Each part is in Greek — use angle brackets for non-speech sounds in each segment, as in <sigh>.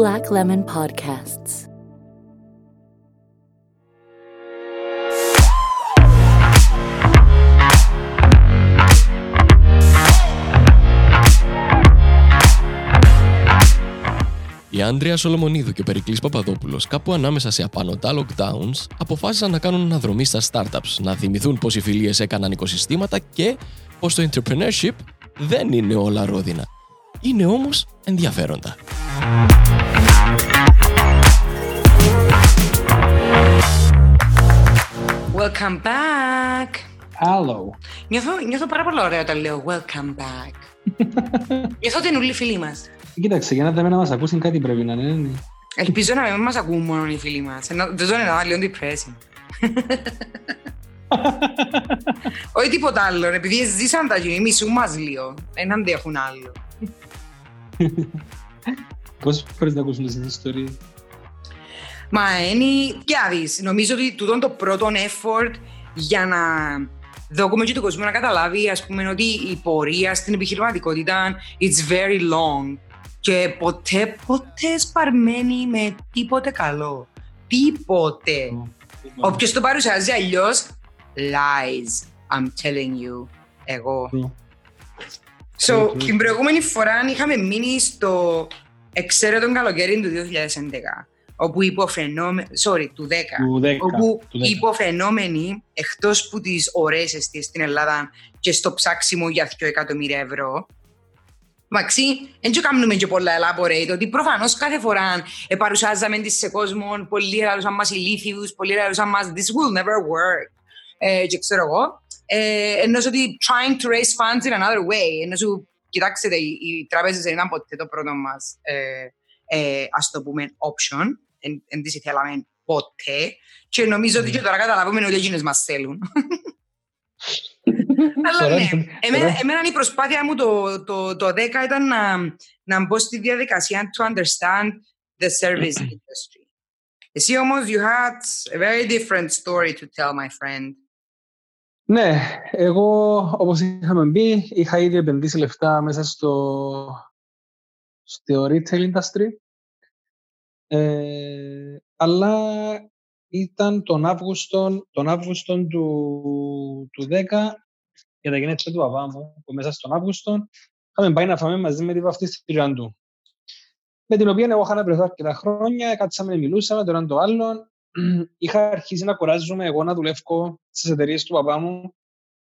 Black Lemon Podcasts. Η Άντρια Σολομονίδου και ο Περικλής Παπαδόπουλος, κάπου ανάμεσα σε απανοτά lockdowns, αποφάσισαν να κάνουν αναδρομή στα startups, να θυμηθούν πως οι φιλίες έκαναν οικοσυστήματα και πως το entrepreneurship δεν είναι όλα ρόδινα. Είναι όμως ενδιαφέροντα. Welcome back. Άλλο. Νιώθω, νιώθω πάρα πολύ ωραία όταν λέω welcome back. <laughs> νιώθω ότι είναι όλοι οι φίλοι μας. Κοίταξε, για να δούμε να μας ακούσουν κάτι πρέπει να είναι. ναι. Ελπίζω να μην μας ακούν μόνο οι φίλοι μας. Ενώ δεν ζω να λίγο depressing. <laughs> Όχι τίποτα άλλο. ρε, Επειδή ζήσαν τα γίνει, μισού μας λίγο. Δεν αντέχουν άλλο. <laughs> Πόσες φορές να ακούσουν τις ιστορίες. Μα είναι, και να δεις, νομίζω ότι τούτο είναι το πρώτο effort για να δώκουμε και τον κόσμο να καταλάβει ας πούμε ότι η πορεία στην επιχειρηματικότητα it's very long και ποτέ, ποτέ σπαρμένη με τίποτε καλό. Τίποτε. Όποιος το παρουσιάζει αλλιώς, lies, I'm telling you, εγώ. So, True, true. την προηγούμενη φορά είχαμε μείνει στο εξαίρετο καλοκαίρι του 2011, όπου υποφαινόμενοι, sorry, του 10, Του 10, όπου του 10. οι υποφαινόμενοι, εκτός που τις ωραίες αιστείες στην Ελλάδα και στο ψάξιμο για 2 εκατομμύρια ευρώ, Μαξί, δεν και κάνουμε και πολλά elaborate, ότι προφανώς κάθε φορά ε, παρουσιάζαμε τις σε κόσμο, πολλοί ελαλούσαν μας ηλίθιους, πολλοί ελαλούσαν μας this will never work. Ε, και ξέρω εγώ, ε, ενώ ότι trying to raise funds in another way, ενώ σου, κοιτάξτε, οι, οι τράπεζες δεν ήταν ποτέ το πρώτο μας, ε, ε, ας το πούμε, option, εν, εν τις ήθελαμε ποτέ, και νομίζω ότι και τώρα καταλάβουμε ότι εκείνες μας θέλουν. <laughs> Αλλά Τώρα ναι, είναι- εμένα, τώρα- εμένα η προσπάθεια μου το, το, το 10 ήταν να, να μπω στη διαδικασία to understand the service <clears throat> industry. Εσύ όμως, you had a very different story to tell, my friend. Ναι, εγώ όπως είχαμε πει, είχα ήδη επενδύσει λεφτά μέσα στο, στο retail industry. Ε, αλλά ήταν τον Αύγουστο, τον Αύγουστο του, του 10 για τα γενέθλια του παπά μου, που μέσα στον Αύγουστο είχαμε πάει να φάμε μαζί με τη βαφτίστρια του. Με την οποία εγώ είχα να βρεθώ αρκετά χρόνια, κάτσαμε, μιλούσαμε το έναν το άλλον. <clears throat> Είχα αρχίσει να κουράζομαι εγώ να δουλεύω στις εταιρείες του παπά μου.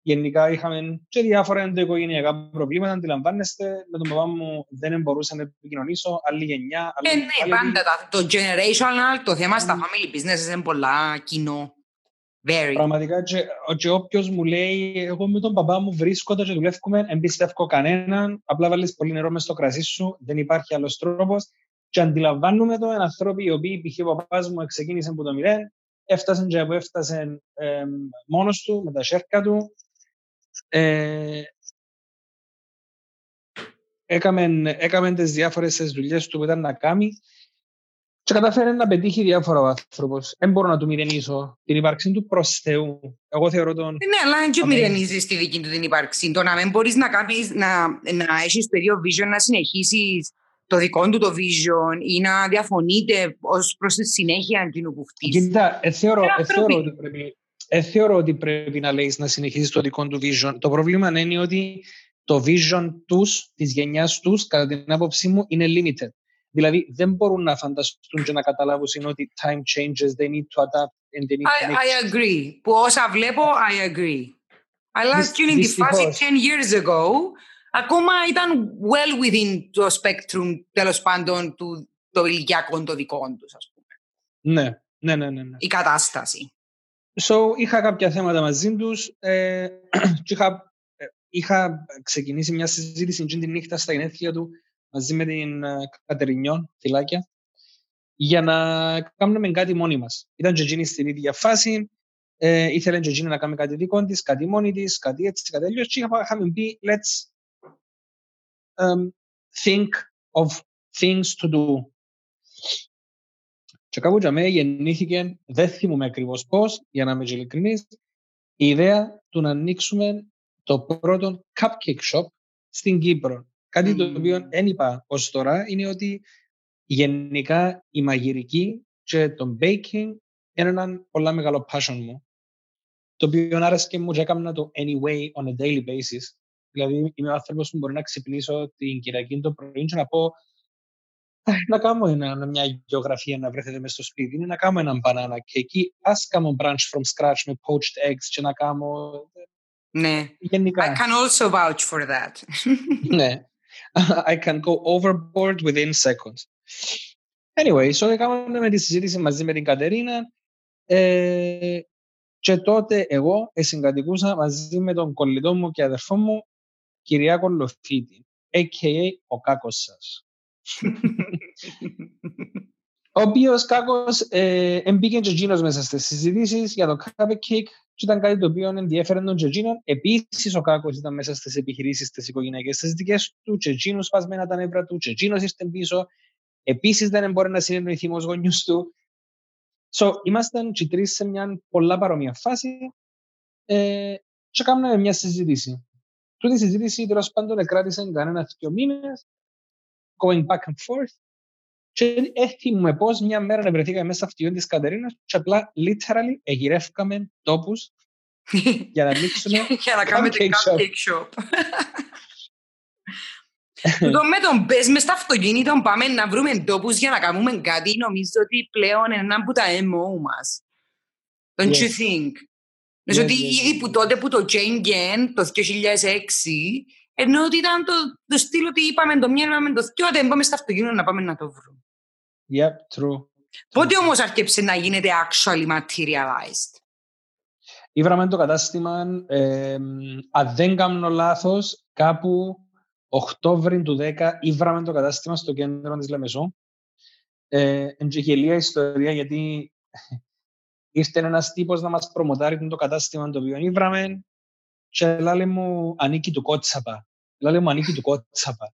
Γενικά είχαμε και διάφορα ενδοοικογενειακά προβλήματα, αντιλαμβάνεστε. Με τον παπά μου δεν μπορούσα να επικοινωνήσω. Άλλη γενιά, άλλη Ε, ναι, άλλη- πάντα τα- το generational, το θέμα στα Mm. family businesses είναι πολλά κοινό. Very. Πραγματικά και, και όποιος μου λέει εγώ με τον παπά μου βρίσκονται και δουλεύουμε, εμπιστεύω κανέναν, απλά βάλεις πολύ νερό μες στο κρασί σου, δεν υπάρχει άλλος τρόπος και αντιλαμβάνουμε το εν ανθρώποι οι οποίοι π.χ. ο παπάς μου ξεκίνησε από το μηδέν, έφτασε και από έφτασε ε, μόνος του με τα σέρκα του. Ε, έκαμε, έκαμε τις διάφορες τις δουλειές του που ήταν να κάνει και κατάφερε να πετύχει διάφορα ο άνθρωπος. Δεν μπορώ να του μηδενίσω την ύπαρξη του προς Θεού. Εγώ θεωρώ τον... Ναι, αλλά δεν και Αμέ. μηδενίζεις τη δική του την ύπαρξη. Το να μην μπορείς να, κάνεις, να, να έχεις το ίδιο vision, να συνεχίσεις το δικό του το vision ή να διαφωνείτε ως προς τη συνέχεια εκείνου που χτίζεις. Κοίτα, ε, θεωρώ, Είναι ε, θεωρώ, άνθρωποι. ότι πρέπει, ε, θεωρώ ότι πρέπει να λέει να συνεχίσει το δικό του vision. Το πρόβλημα είναι ότι το vision τους, της γενιάς τους, κατά την άποψή μου, είναι limited. Δηλαδή, δεν μπορούν να φανταστούν και να καταλάβουν είναι ότι time changes, they need to adapt and they need to I, make I agree. Που όσα βλέπω, I agree. Αλλά Δυσ- εκείνη τη φάση 10 δυστυχώς. years ago, ακόμα ήταν well within το spectrum, τέλος πάντων, του το ηλικιακό των δικών τους, ας πούμε. Ναι, ναι, ναι, ναι. ναι. Η κατάσταση. So, είχα κάποια θέματα μαζί τους. Ε, <clears throat> και είχα, ε, είχα ξεκινήσει μια συζήτηση εκείνη τη νύχτα στα γενέθλια του μαζί με την ε, Κατερινιόν, φυλάκια, για να κάνουμε κάτι μόνοι μας. Ήταν και εκείνη στην ίδια φάση. Ε, ήθελε και εκείνη να κάνει κάτι δικό της, κάτι μόνη της, κάτι έτσι, κάτι αλλιώς. Και είχα- είχαμε πει, let's um, think of things to do. Και κάπου για μένα γεννήθηκε, δεν θυμούμαι ακριβώς πώς, για να είμαι και ειλικρινής, η ιδέα του να ανοίξουμε το πρώτο cupcake shop στην Κύπρο. Κάτι το Μμμ. οποίο δεν είπα ως τώρα είναι ότι γενικά η μαγειρική και το baking είναι ένα πολύ μεγάλο passion μου. Το οποίο άρεσε μου και έκανα το anyway on a daily basis. Δηλαδή είμαι ο άνθρωπος που μπορεί να ξυπνήσω την Κυριακή το πρωί και να πω να κάνω ένα, μια γεωγραφία να βρεθείτε μέσα στο σπίτι, είναι να κάνω έναν banana cake ας κάνω brunch from scratch με poached eggs και να κάνω... Ναι. Γενικά. I can also vouch for that. <laughs> ναι. I can go overboard within seconds. Anyway, so έκαναμε με τη συζήτηση μαζί με την Κατερίνα ε, και τότε εγώ συγκατοικούσα μαζί με τον κολλητό μου και αδερφό μου Κυριάκο Λοφίτη, a.k.a. ο κάκος σας. <laughs> ο οποίος κάκο ε, εμπήκε και εκείνο μέσα στις συζητήσεις για το cupcake και ήταν κάτι το οποίο ενδιαφέρον τον Τζετζίνο. Επίσης, ο Κάκος ήταν μέσα στις επιχειρήσεις τη οικογενειακή τη δικές του, Τζετζίνο σπασμένα τα νεύρα του, Τζετζίνο ήρθε πίσω. Επίσης, δεν μπορεί να συνεννοηθεί με γονιούς του. So, ήμασταν και τρεις σε μια πολλά παρόμοια φάση ε, και κάναμε μια συζήτηση. Τούτη η συζήτηση τέλος πάντων κράτησε κανένας δύο μήνες, going back and forth. Και έθιμουμε πώ μια μέρα να βρεθήκαμε μέσα στο αυτοκίνητο της Κατερίνας και απλά literally εγυρεύκαμε τόπους <laughs> για να ανοίξουμε. <laughs> για να κάνουμε την cupcake shop. Το με τον πες μες στα αυτοκίνητα πάμε να βρούμε τόπους για να κάνουμε κάτι νομίζω ότι πλέον είναι ένα από τα MO μας. Don't you think? Νομίζω ότι ήδη που τότε που το Chain το 2006 ενώ ότι ήταν το, το στυλ ότι είπαμε το μια, είπαμε το δυο, δεν πάμε στα αυτοκίνητα να πάμε να το βρούμε. Yep, true. Πότε όμως άρχισε να γίνεται actually materialized; Ήβραμε το κατάστημα, ε, αν δεν κάνω λάθος, κάπου Οκτώβρη του 10 ήβραμε το κατάστημα στο κέντρο της Λεμεσό. Ε, γελία ιστορία γιατί <laughs> ήρθε ένας τύπος να μας προμοτάρει το κατάστημα το οποίο ήβραμε και λέει μου ανήκει του κότσαπα. Λέει μου ανήκει του κότσαπα.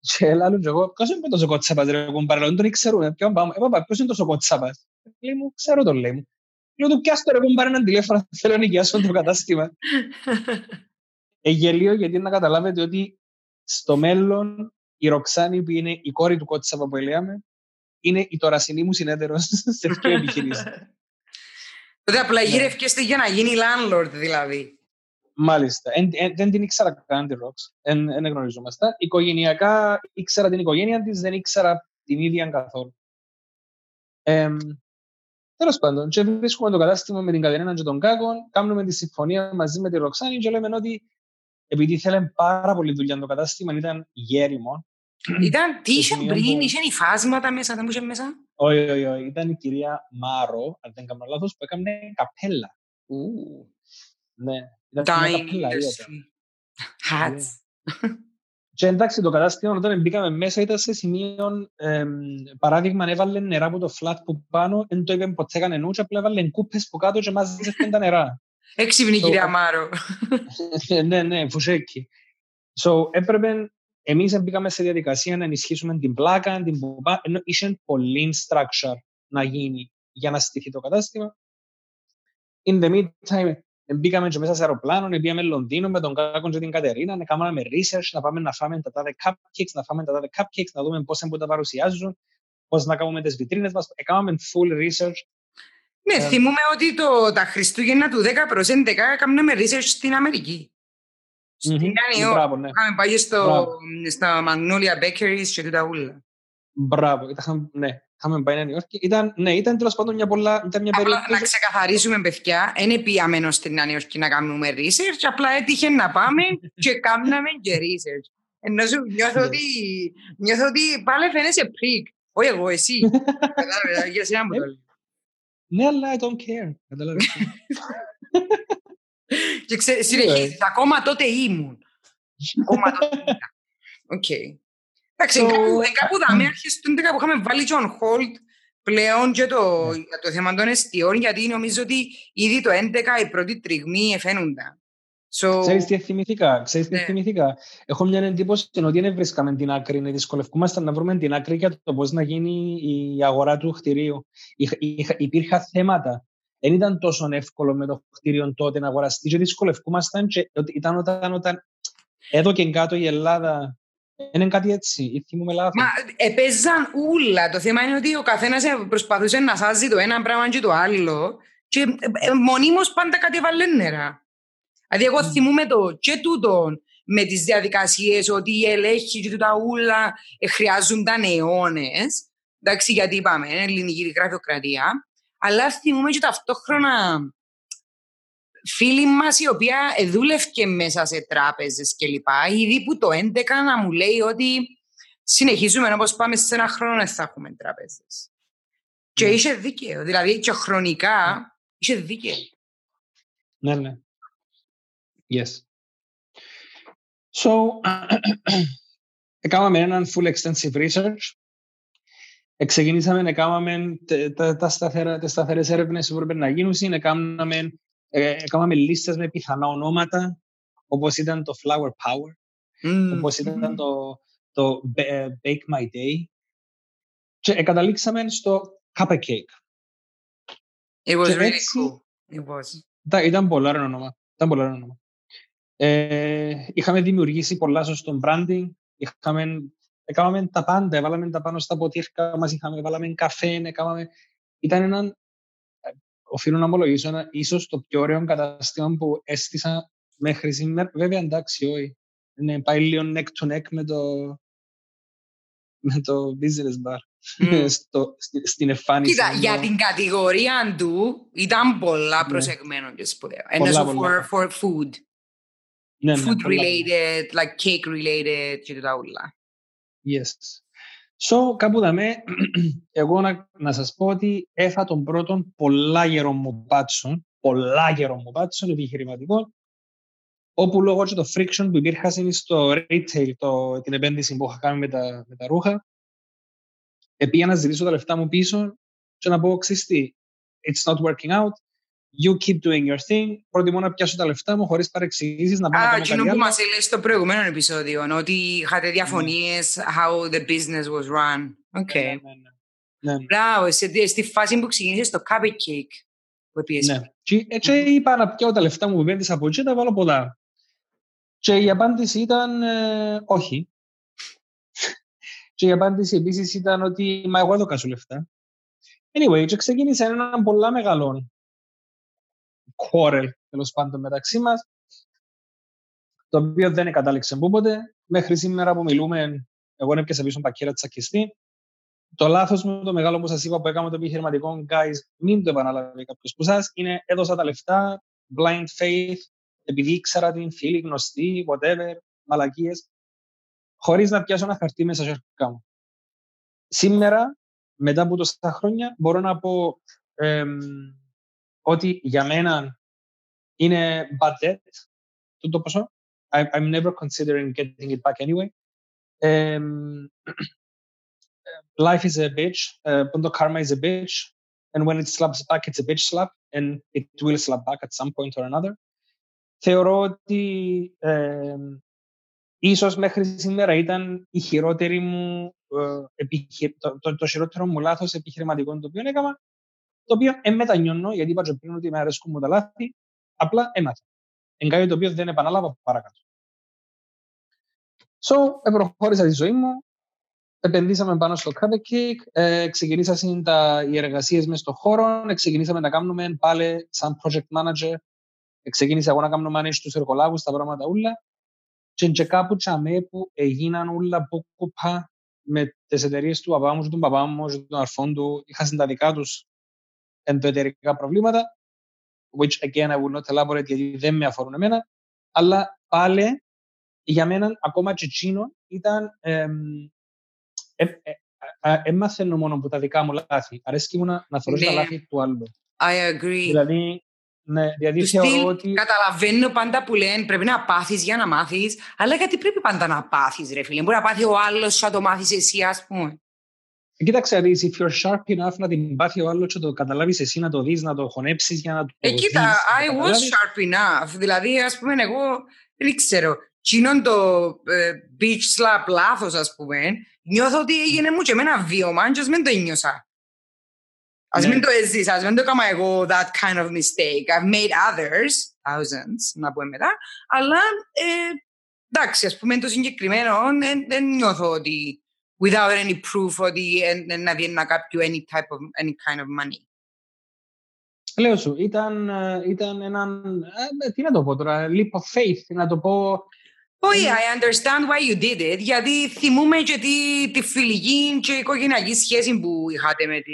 Και λέω και εγώ, ποιος είναι τόσο κότσαπας ρε κουμπάρε, δεν τον ξέρουμε, ποιον πάμε. Ε, ποιος είναι τόσο κότσαπας. Λέει μου, ξέρω τον λέει μου. Λέω του πιάστο ρε κουμπάρε έναν τηλέφωνο, θέλω να νοικιάσω το κατάστημα. ε, γελίο γιατί να καταλάβετε ότι στο μέλλον η Ροξάνη που είναι η κόρη του Κότσαπα που έλεγαμε είναι η τωρασινή μου συνέτερος σε αυτή επιχειρήση. Τότε απλά ναι. γύρευκεστε για να γίνει landlord δηλαδή. Μάλιστα. δεν την ήξερα καν τη Ροξ. Δεν γνωριζόμαστε. Οικογενειακά ήξερα την οικογένεια της, δεν ήξερα την ίδια καθόλου. Ε, Τέλος πάντων, και βρίσκουμε το κατάστημα με την Κατερίνα και τον Κάκον, κάνουμε τη συμφωνία μαζί με τη Ροξάνη και λέμε ότι επειδή ήθελε πάρα πολύ δουλειά το κατάστημα, ήταν γέριμο. Ήταν τι είχε πριν, είχε υφάσματα μέσα, δεν είχε μέσα; Όχι, όχι, όχι. Ήταν η κυρία Μάρο, αν δεν κάνω λάθος, που έκανε καπέλα. Ναι, ήταν μια καπέλα. Hats. <laughs> Και εντάξει, το κατάστημα όταν μπήκαμε μέσα ήταν σε σημείο, παράδειγμα, έβαλε νερά από το φλάτ που πάνω, δεν το είπε ποτέ κανένα και απλά έβαλε κούπες που κάτω και μάζεψε τα νερά. Έξυπνη κυρία Μάρο. ναι, ναι, φουσέκι. So, έπρεπε, εμείς μπήκαμε σε διαδικασία να ενισχύσουμε την πλάκα, την πουπά, ενώ είχε πολύ structure να γίνει για να στηθεί το κατάστημα. In the meantime, μπήκαμε και μέσα σε αεροπλάνο, πήγαμε Λονδίνο με τον Κάκον και την Κατερίνα, να κάνουμε research, να πάμε να φάμε τα τάδε cupcakes, να φάμε τα τάδε cupcakes, να δούμε πώς θα τα παρουσιάζουν, πώς να κάνουμε τις βιτρίνες μας. Έκαναμε full research ναι, ε, θυμούμε ότι το, τα Χριστούγεννα του 10 προς 11 κάνουμε research στην Αμερική. Στην Νέα Υόρκη. Ναι. Είχαμε πάει στο, στα Magnolia Bakeries και τούτα ούλα. Μπράβο, ναι. Είχαμε πάει Νέα Υόρκη. Ήταν, ναι, ήταν τέλος πάντων μια, πολλά, ήταν μια περίοδο. Να ξεκαθαρίσουμε, παιδιά, δεν πήγαμε στην Νέα Υόρκη να κάνουμε research, απλά έτυχε να πάμε και κάναμε και research. Ενώ σου νιώθω ότι, νιώθω ότι πάλι φαίνεσαι πρικ. Όχι εγώ, εσύ. <laughs> Κατάλαβες, για σένα μου το λέω. Ναι, αλλά I don't care. <laughs> και ξέ, συνεχίζεις, ακόμα τότε ήμουν. ακόμα τότε ήμουν. <laughs> Οκ. Εντάξει, κάπου δάμε αρχές του 11 που είχαμε βάλει και on hold πλέον και το, ναι. το θέμα των εστιών, γιατί νομίζω ότι ήδη το 11 οι πρώτοι τριγμοί εφαίνονταν. So... Ξέρεις τι θυμηθήκα, ξέρεις τι ναι. θυμηθήκα. Έχω μια εντύπωση ότι δεν βρίσκαμε την άκρη, να δυσκολευκούμαστε να βρούμε την άκρη για το πώς να γίνει η αγορά του κτηρίου. Υπήρχαν θέματα. Δεν ήταν τόσο εύκολο με το κτίριο τότε να αγοραστεί και δυσκολευκούμασταν και ήταν όταν, όταν εδώ και κάτω η Ελλάδα Είναι κάτι έτσι, ή θυμούμε λάθος. Μα επέζαν ούλα. Το θέμα είναι ότι ο καθένας προσπαθούσε να σάζει το ένα πράγμα και το άλλο. Και ε, ε, μονίμως πάντα κάτι έβαλε νερά. Δηλαδή, εγώ Mm. θυμούμαι το και τούτο με τις διαδικασίες ότι οι ελέγχοι και τούτα ούλα ε, χρειάζονταν αιώνες. Εντάξει, γιατί είπαμε, είναι ελληνική γραφειοκρατία. Αλλά θυμούμαι και ταυτόχρονα φίλη μας η οποία δούλευε μέσα σε τράπεζες κλπ. Ήδη που το 11 να μου λέει ότι συνεχίζουμε όπως πάμε σε ένα χρόνο δεν θα έχουμε τράπεζες. Και Ναι. είχε δίκαιο. Δηλαδή και χρονικά είχε δίκαιο. Ναι, ναι. Yes. So, έκαναμε έναν full extensive research. Εξεκινήσαμε, έκαναμε τε- τα, τα σταθερά, τις σταθερές έρευνες που έπρεπε να γίνουν. Έκαναμε, ε, έκαναμε λίστες με πιθανά ονόματα, όπως ήταν το Flower Power, Μμμ. όπως ήταν το, το Ba- ε, Bake My Day. Και ε, καταλήξαμε στο Cupcake. It was και really έτσι- cool. It was. Ήταν, ήταν πολλά ωραίο όνομα. Ήταν πολλά ωραίο όνομα. Ε, είχαμε δημιουργήσει πολλά στο branding. Είχαμε, έκαναμε τα πάντα. Έβαλαμε τα πάνω στα ποτήρκα μας. Είχαμε, βάλαμε καφέ. Έκαναμε, ήταν ένα, ε, οφείλω να ομολογήσω, ένα, ίσως το πιο ωραίο καταστήμα που έστησα μέχρι σήμερα. Βέβαια, εντάξει, όχι. Είναι, πάει λίγο neck to neck με το, με το business bar. Μμ. <laughs> στο, στη- στην εμφάνιση. Κοίτα, ενώ- για την κατηγορία του ήταν πολλά Ναι. προσεγμένο και σπουδαίο. Πολλά, Ενώ for, πολλά. for food. Ναι, ναι, Food πολλά. related, like cake related και τα ούλα. Yes. So, κάπου δαμέ, <clears throat> εγώ να, να σας πω ότι έφα τον πρώτον πολλά γερό μου πάτσον, πολλά γερό μου πάτσον επιχειρηματικό, όπου λόγω και το friction που υπήρχε στο retail, το, την επένδυση που είχα κάνει με τα, με τα ρούχα, επήγα να ζητήσω τα λεφτά μου πίσω και να πω, ξέρεις τι, it's not working out, you keep doing your thing, προτιμώ να πιάσω τα λεφτά μου χωρίς παρεξηγήσεις, να πάω να Α, κάνω εκείνο κάτι που άλλο. μας έλεγες στο προηγούμενο επεισόδιο, ότι είχατε διαφωνίες how the business was run. OK. Ναι, ναι, ναι. Ναι. Μπράβο, σε- στη φάση που ξεκίνησες το Cup A Cake που πήγες. Ναι. Και έτσι είπα να πιάω τα λεφτά μου που επένδυσα από εκεί, τα βάλω ποτά. Και η απάντηση ήταν ε, όχι. <laughs> και η απάντηση επίσης ήταν ότι μα εγώ έδωκα σου λεφτά. Anyway, και ξεκίνησε ένα πολλά μεγάλο quarrel τέλος πάντων μεταξύ μας, το οποίο δεν κατάληξε πούποτε. Μέχρι σήμερα που μιλούμε, εγώ έπιασα πίσω πακέρα τσακιστή. Το λάθος μου, το μεγάλο που σας είπα που έκανα το επιχειρηματικό, guys, μην το επαναλάβει κάποιος που σας, είναι έδωσα τα λεφτά, blind faith, επειδή ήξερα την φίλη, γνωστή, whatever, μαλακίες, χωρίς να πιάσω ένα χαρτί μέσα στο αρχικά μου. Σήμερα, μετά από τόσα χρόνια, μπορώ να πω εμ, ότι για μένα είναι bad debt, το το ποσό. I, I'm never considering getting it back anyway. Εμ, life is a bitch, uh, the karma is a bitch, and when it slaps back, it's a bitch slap, and it will slap back at some point or another. Θεωρώ ότι ε, ίσως μέχρι σήμερα ήταν η χειρότερη μου, ε, επιχει... το, το, το χειρότερο μου λάθος επιχειρηματικό το οποίο έκανα, το οποίο δεν μετανιώνω, γιατί είπα και πριν ότι με αρέσκουν μου τα λάθη, απλά έμαθα. Εν κάτι το οποίο δεν επαναλάβω παρακάτω. So, προχώρησα τη ζωή μου, επενδύσαμε πάνω στο Cupcake, ε, ξεκινήσαμε τα, οι εργασίες μες στον χώρο, ξεκινήσαμε να κάνουμε πάλι σαν project manager, ξεκίνησα εγώ να κάνω manage τους εργολάβους, τα πράγματα όλα και, και κάπου τσαμέ που έγιναν όλα που κουπά με τις εταιρείες του παπά μου και του παπά μου και των αρφών του, είχαν τα δικά τους ενδοεταιρικά προβλήματα, which again I will not elaborate γιατί δεν με αφορούν εμένα, αλλά πάλι για μένα ακόμα και εκείνο ήταν εμ, ε, ε, ε, ε, μαθαίνω μόνο από τα δικά μου λάθη. Αρέσκει μου να, να θεωρώ τα Ναι. λάθη του άλλου. I agree. Δηλαδή, ναι, δηλαδή Του θεωρώ στυλ, ότι... Καταλαβαίνω πάντα που λένε πρέπει να πάθεις για να μάθεις, αλλά γιατί πρέπει πάντα να πάθεις ρε φίλε. Μπορεί να πάθει ο άλλος και να το μάθεις εσύ ας πούμε. Κοίταξε, δεις, if you're sharp enough να την πάθει ο άλλος και το καταλάβεις εσύ, να το δεις, να το χωνέψεις για να το Ε, δεις, κοίτα, να I was καταλάβεις. sharp enough. Δηλαδή, ας πούμε, εγώ δεν ξέρω. Τσίνον το ε, beach slap λάθος, ας πούμε, νιώθω ότι έγινε μου και εμένα βίωμα, και ας μην το ένιωσα. Ας Ναι. μην το έζησα, ας μην το έκανα εγώ that kind of mistake. I've made others, thousands, να πούμε μετά, αλλά ε, εντάξει, ας πούμε το συγκεκριμένο δεν, δεν νιώθω ότι without any proof ότι εν- εν- να διένα κάποιο any type of, any kind of money. Λέω σου, ήταν, ε, ήταν έναν, ε, τι να το πω τώρα, leap of faith, να το πω, Όχι, I understand why you did it, γιατί θυμούμε και τη, τη φιλική και οικογενειακή σχέση που είχατε με, τη,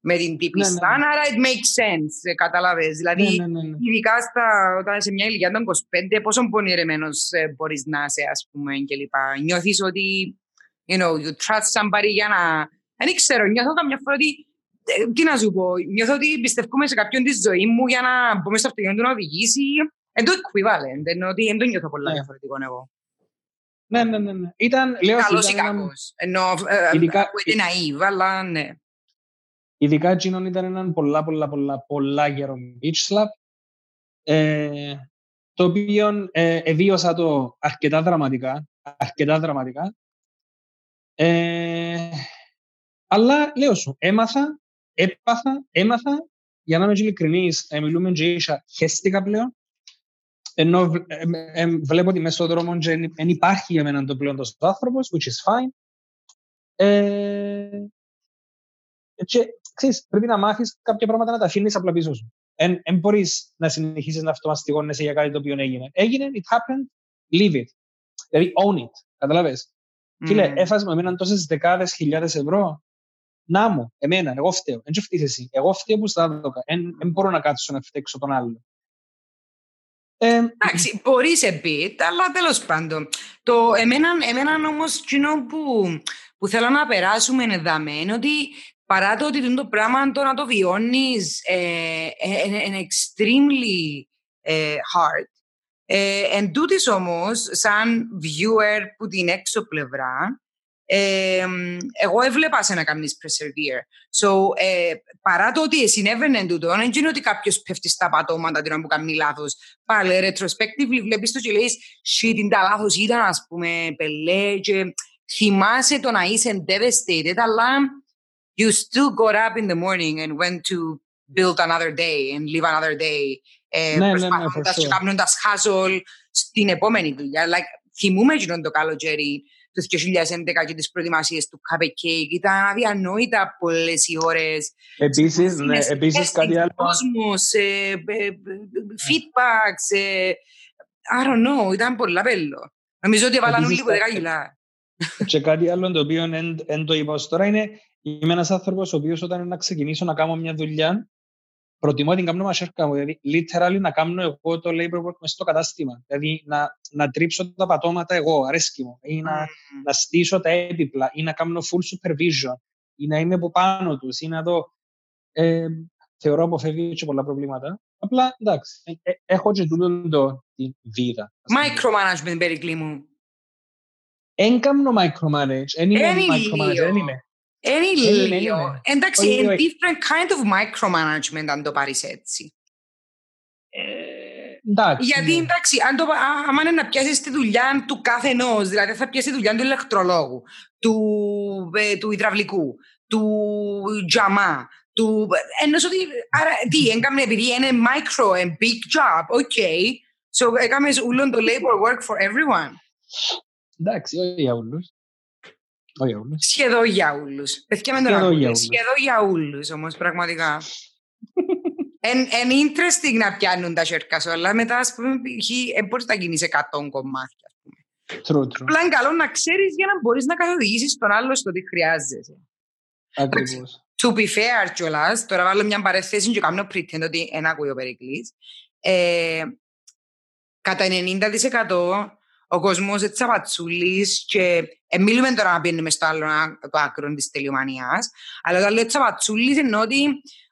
με την τύπιστα, ναι. άρα it makes sense, ε, καταλάβες. Δηλαδή, ναι, ναι, ναι. ειδικά στα, όταν είσαι μια ηλικία των 25, πόσο πονηρεμένος ε, μπορείς να είσαι, ας πούμε, και λοιπά. Νιώθεις ότι, you know, you trust somebody για να... Δεν ξέρω, νιώθω καμιά φορά ότι, ε, τι να σου πω, νιώθω ότι πιστεύουμε σε κάποιον της ζωής μου για να μπούμε στο αυτοκίνητο να οδηγήσει. Εν το equivalent, ενώ ότι δεν το νιώθω πολλά Ναι. διαφορετικό εγώ. ναι, ναι, ναι, ναι. Ήταν, λέω σου, Καλός ή ήταν έναν- κακός. Ενώ ε, Ειδικά- ακούγεται naive, αλλά ναι. Ειδικά εκείνον ήταν έναν πολλά, πολλά, πολλά, πολλά γερό beach slap, ε, το οποίο ε, εβίωσα το αρκετά δραματικά, αρκετά δραματικά. Ε, αλλά λέω σου, έμαθα, έπαθα, έμαθα, για να είμαι και ειλικρινής, ε, μιλούμε και ίσα, χέστηκα πλέον, ενώ β- ε, ε, ε, βλέπω ότι μέσα στον δρόμο δεν υπάρχει για μένα το πλέον τόσο άνθρωπος, which is fine. Ε, και ξέρεις, πρέπει να μάθεις κάποια πράγματα να τα αφήνεις απλά πίσω σου. Δεν μπορείς να συνεχίσεις να αυτομαστιγώνεσαι για κάτι το οποίο έγινε. Έγινε, it happened, leave it. Δηλαδή, own it. Καταλάβες. Φίλε, Μμμ. έφασε με εμένα τόσες δεκάδες χιλιάδες ευρώ. Να μου, εμένα, εγώ φταίω. Δεν φταίεις εσύ. Εγώ φταίω που στα δώκα. Δεν μπορώ να κάτσω να φταίξω τον άλλο. Ε, Εντάξει, μπορείς σε bit, αλλά τέλος πάντων. Το, εμένα, εμένα όμως, εκείνο που, που θέλω να περάσουμε εδώ είναι ότι παρά το ότι το πράγμα το να το βιώνεις ε, ε, είναι extremely ε, hard. Ε, εν τούτης όμως, σαν viewer που την έξω πλευρά, ε, εγώ έβλεπα σε να κάνεις persevere. So, ε, παρά το ότι συνέβαινε τούτο, δεν είναι ότι κάποιος πέφτει στα πατώματα την ώρα που κάνει λάθος. Πάλι, retrospectively, βλέπεις το και λέει, shit, είναι τα λάθος ήταν, ας πούμε, πελέ, και θυμάσαι το να είσαι devastated, αλλά you still got up in the morning and went to build another day and live another day. Ε, Ναι, ναι, ναι, προσπαθώντας for και sure. κάνοντας hustle στην επόμενη δουλειά. Like, θυμούμε εκείνον το καλοκαίρι τους 2011 και τις προετοιμασίες του Cupcake. Ήταν αδιανόητα πολλές οι ώρες. επίσης, ναι, Συναισθητές, επίσης κάτι άλλο. Κόσμος, ε, ε, ε, feedbacks, ε, I don't know, ήταν πολλά πέλο. Νομίζω ότι έβαλαν όλοι Επίσης, που 10 κάτι- κιλά. Και κάτι άλλο το οποίο δεν το είπα ως τώρα είναι είμαι ένας άνθρωπος ο οποίος όταν είναι να ξεκινήσω να κάνω μια δουλειά προτιμώ να την κάνω μασέρκα μου. Δηλαδή, literally να κάνω εγώ το labor work μες στο κατάστημα. Δηλαδή, να, να τρίψω τα πατώματα εγώ, αρέσκει μου. Ή να, Μμμ. να στήσω τα έπιπλα, ή να κάνω full supervision, ή να είμαι από πάνω τους, ή να δω... Ε, θεωρώ αποφεύγει και πολλά προβλήματα. Απλά, εντάξει, ε, ε, έχω και τούτο το, τη βίδα. ας πούμε. Micromanagement, Περικλή μου. Εν κάνω micromanage, εν είμαι Εν micromanage, λίγο. δεν είμαι. Είναι Είναι, λίγο. είναι. Εντάξει, Όχι, είναι όχι. different kind of micromanagement αν το πάρεις έτσι. Ε, εντάξει. Γιατί ναι. εντάξει, αν το, α- άμα είναι να πιάσεις τη δουλειά του κάθε ενός, δηλαδή θα πιάσεις τη δουλειά του ηλεκτρολόγου, του, ε, του υδραυλικού, του τζαμά, του... Εννοείς ότι, άρα τι, έκαμε επειδή είναι micro and big job, ok, so έκαμες όλο το labor work for everyone. Εντάξει, όχι για όλους. Όχι για όλους. Σχεδόν για όλους. Παιδιά με τον Σχεδόν ακούτε, για όλους. σχεδόν για όλους όμως πραγματικά. <laughs> Εν, εν interesting να πιάνουν τα σέρκα σου, αλλά μετά ας πούμε π.χ. δεν μπορείς να γίνεις 100 κομμάτια. True, true. Απλά είναι καλό να ξέρεις για να μπορείς να καθοδηγήσεις τον άλλο στο τι χρειάζεσαι. Ακριβώς. To be fair κιόλας, τώρα βάλω μια παρέθεση και κάνω pretend ότι δεν ακούει ο Περικλής. Ε, κατά 90% ο κόσμος έτσι απατσούλης και ε, μιλούμε τώρα να πιένουμε στο άλλο α- το άκρο της τελειομανίας, αλλά όταν λέω τσαπατσούλης εννοώ ότι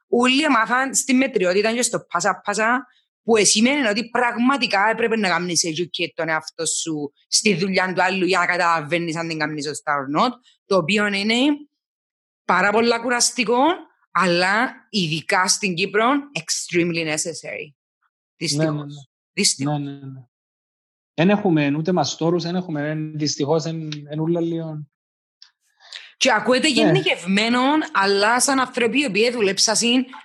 όλοι έμαθαν στη μετριότητα και στο πάσα-πάσα που σημαίνει ότι πραγματικά έπρεπε να κάνεις educate τον εαυτό σου στη δουλειά του άλλου για να καταλαβαίνεις αν την κάνεις σωστά or not, το οποίο είναι πάρα πολλά κουραστικό, αλλά ειδικά στην Κύπρο extremely necessary. Ναι, Δυστυχώς. ναι, ναι. Δυστυχώς. Ναι, ναι, ναι. Δεν έχουμε ούτε μαστόρους, δεν έχουμε, εν- δυστυχώς, εν, εν ούλα λίγο. Και ακούεται γενικευμένο, αλλά σαν άνθρωποι οι οποίοι δουλέψαν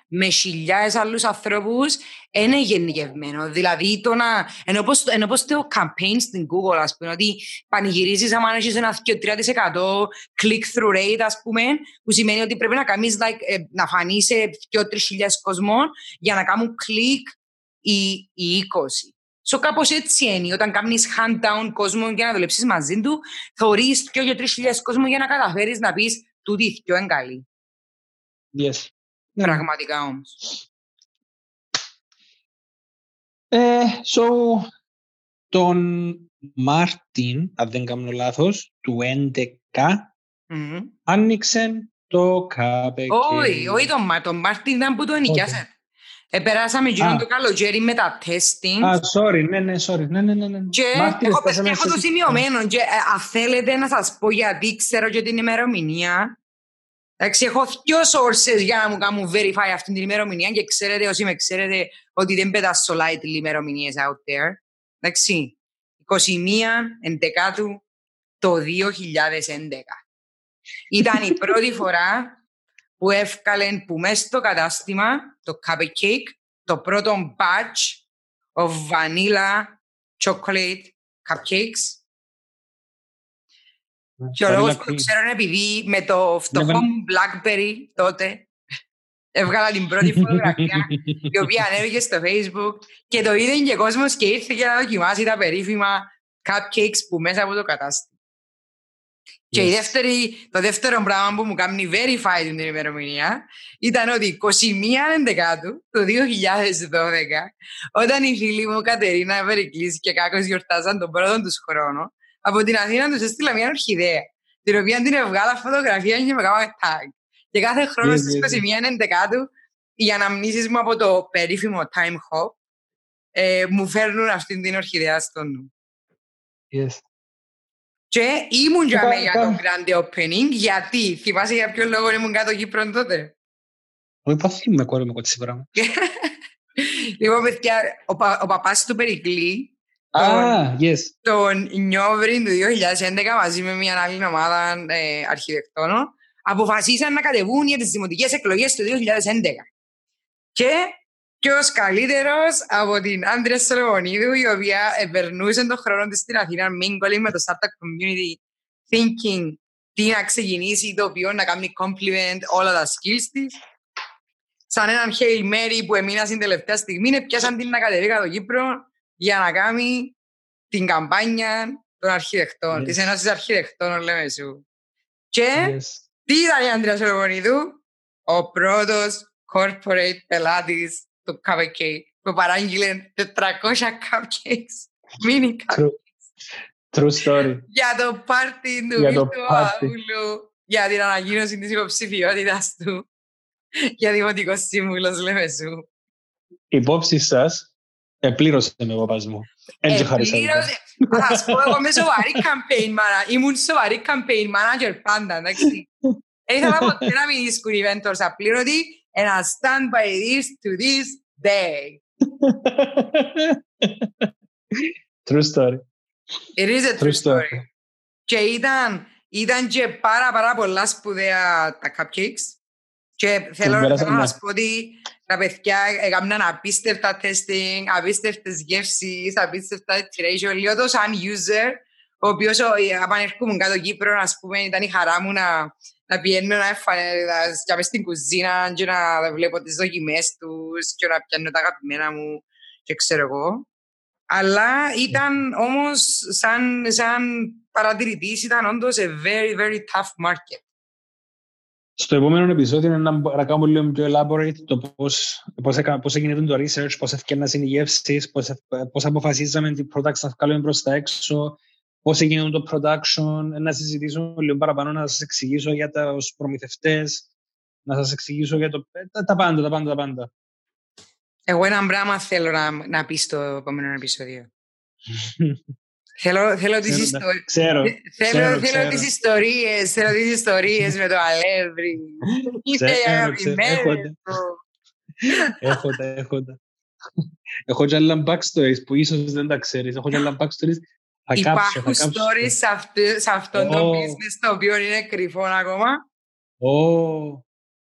με χιλιάδες άλλους ανθρώπους, είναι γενικευμένο. Δηλαδή, το να, ενώ, πως, ενώ πως το campaign στην Google, ας πούμε, ότι πανηγυρίζεις άμα έχεις ένα 2-3% click-through rate, ας πούμε, που σημαίνει ότι πρέπει να κάνεις, like, ε, να φανείς σε 2-3 χιλιάδες κόσμων για να κάνουν click οι, οι 20. So κάπως έτσι είναι. Όταν κάνεις hand down κόσμο για να δουλέψεις μαζί του, θεωρείς και για τρεις χιλιάδες κόσμο για να καταφέρεις να πεις τούτη πιο εγκαλή. Yes. Πραγματικά όμως. Ε, so, τον Μάρτιν, αν δεν κάνω λάθος, του 11, mm-hmm. άνοιξε το Cup A. Όχι, όχι τον, τον Μάρτιν ήταν που το ενοικιάσε. Επεράσαμε γύρω το καλοκαίρι με τα testing. Α, sorry, ναι, ναι, sorry. Ναι, ναι, ναι, ναι. Και έχω, έχω το σημειωμένο και ε, αν θέλετε να σας πω γιατί ξέρω και την ημερομηνία. Εντάξει, έχω δυο sources για να μου κάνουν verify αυτή την ημερομηνία και ξέρετε, όσοι με ξέρετε, ότι δεν πετάσω lightly ημερομηνίες out there. Εντάξει, 21 εντεκάτου το 2011. Ήταν η πρώτη φορά που εύκαλε που μέσα στο κατάστημα το cupcake, το πρώτο batch of vanilla chocolate cupcakes. Και ο λόγος που το ξέρω είναι επειδή με το φτωχό Blackberry τότε έβγαλα την πρώτη φωτογραφία η οποία ανέβηκε στο facebook και το είδε και ο κόσμος και ήρθε για να δοκιμάσει τα περίφημα cupcakes που μέσα από το κατάστημα. Και η δεύτερη, το δεύτερο πράγμα που μου κάνει verify την ημερομηνία ήταν ότι 21 Ενδεκάτου το 2012, όταν η φίλη μου Κατερίνα Περικλής και κάκος γιορτάζαν τον πρώτο τους χρόνο, από την Αθήνα τους έστειλα μια ορχιδέα, την οποία την έβγαλα φωτογραφία και με κάναμε tag. Και κάθε χρόνο yes, στις 21 Ενδεκάτου, οι αναμνήσεις μου από το περίφημο Time Hop ε, μου φέρνουν αυτή την ορχιδέα στο νου. Yes. Και ήμουν για μένα για τον Grand Opening, γιατί θυμάσαι για ποιο λόγο ήμουν κάτω Κύπρο τότε; Όχι, πώς θυμάμαι κόρη μου κότσι πράγμα. <laughs> Λοιπόν, παιδιά, ο, πα, ο παπάς του Περικλή, ah, yes. τον Νιόβριν του 2011, μαζί με μια άλλη ομάδα ε, αρχιτεκτόνων, αποφασίσαν να κατεβούν για τις δημοτικές εκλογές του 2011. Και Ποιος καλύτερος από την Άντρια Σολομονίδου, η οποία περνούσε τον χρόνο της στην Αθήνα, μίγκολη με το startup community, thinking τι να ξεκινήσει, το οποίο να κάνει compliment όλα τα skills της. Σαν έναν Hail Mary που έμεινα στην τελευταία στιγμή, πιάσαν την να κατεβεί κάτω Κύπρο για να κάνει την καμπάνια των αρχιτεκτών, yes. της Ένωσης Αρχιτεκτών, λέμε σου. Και yes. τι ήταν η Άντρια Σολομονίδου, ο πρώτος corporate πελάτης το cupcake που παράγγειλε 400 cupcakes, mini cupcakes. True story. για το πάρτι του Βίλτου Αούλου, για την ανακοίνωση της υποψηφιότητας του για δημοτικό σύμβουλος λέμε σου. Η υπόψη σας επλήρωσε με ο παπάς μου. Επλήρωσε. Θα σας πω εγώ είμαι σοβαρή campaign manager. Ήμουν σοβαρή campaign manager πάντα, εντάξει. <laughs> Ήθελα ποτέ να μην δίσκουν οι mentors απλήρωτοι and I stand by this to this day. <laughs> true story. It is a true, true story. story. Και ήταν, ήταν και πάρα πάρα πολλά σπουδαία τα cupcakes και θέλω, θέλω να σας πω ότι τα παιδιά έκαναν απίστευτα testing, απίστευτες γεύσεις, απίστευτα iteration, λίγο το σαν user, ο οποίος όταν έρχομαι κάτω Κύπρο, ας πούμε, ήταν η χαρά μου να, να πηγαίνω να για μες στην κουζίνα και να βλέπω τις δοκιμές τους και να πιάνω τα αγαπημένα μου και ξέρω εγώ. Αλλά ήταν όμως σαν, σαν παρατηρητής ήταν όντως a very very tough market. Στο επόμενο επεισόδιο είναι να κάνουμε λίγο πιο elaborate το πώς, πώς, πώς έγινε το research, πώς ευκαιρνάς οι γεύσεις, πώς, πώς αποφασίζαμε τι products να βγάλουμε προς τα έξω, Πώς έγινε το production, να συζητήσω λίγο παραπάνω, να σας εξηγήσω για του προμηθευτές, να σας εξηγήσω για το. Τα, τα, πάντα, τα πάντα, τα πάντα. Εγώ ένα πράγμα θέλω να, να πεις στο επόμενο επεισόδιο. <laughs> θέλω, θέλω τις ιστορίες. Ξέρω, θέλω, θέλω τις ιστορίες, θέλω τις ιστορίες με το αλεύρι. <laughs> Είστε οι αγαπημένοι Έχω τα, έχω τα. Έχω και άλλα backstories που ίσως δεν τα ξέρεις. Έχω και άλλα backstories Θα κάψω, Υπάρχουν θα κάψω. stories σε, αυτό, σε αυτόν το Ω. business το οποίο είναι κρυφό ακόμα. Ω,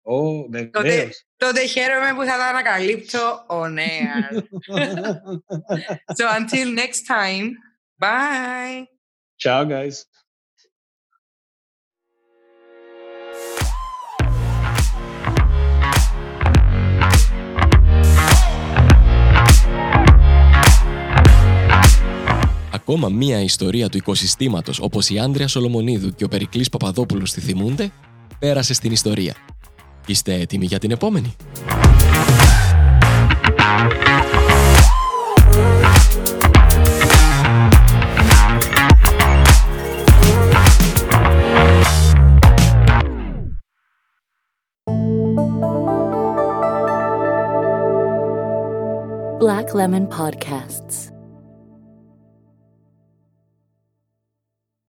ω, βεβαίως. Τότε χαίρομαι που θα τα ανακαλύψω on air. <laughs> so until next time, bye! Ciao, guys. Ακόμα μία ιστορία του οικοσυστήματος όπως η Άντρια Σολομονίδου και ο Περικλής Παπαδόπουλος τη θυμούνται, πέρασε στην ιστορία. Είστε έτοιμοι για την επόμενη; Black Lemon Podcasts.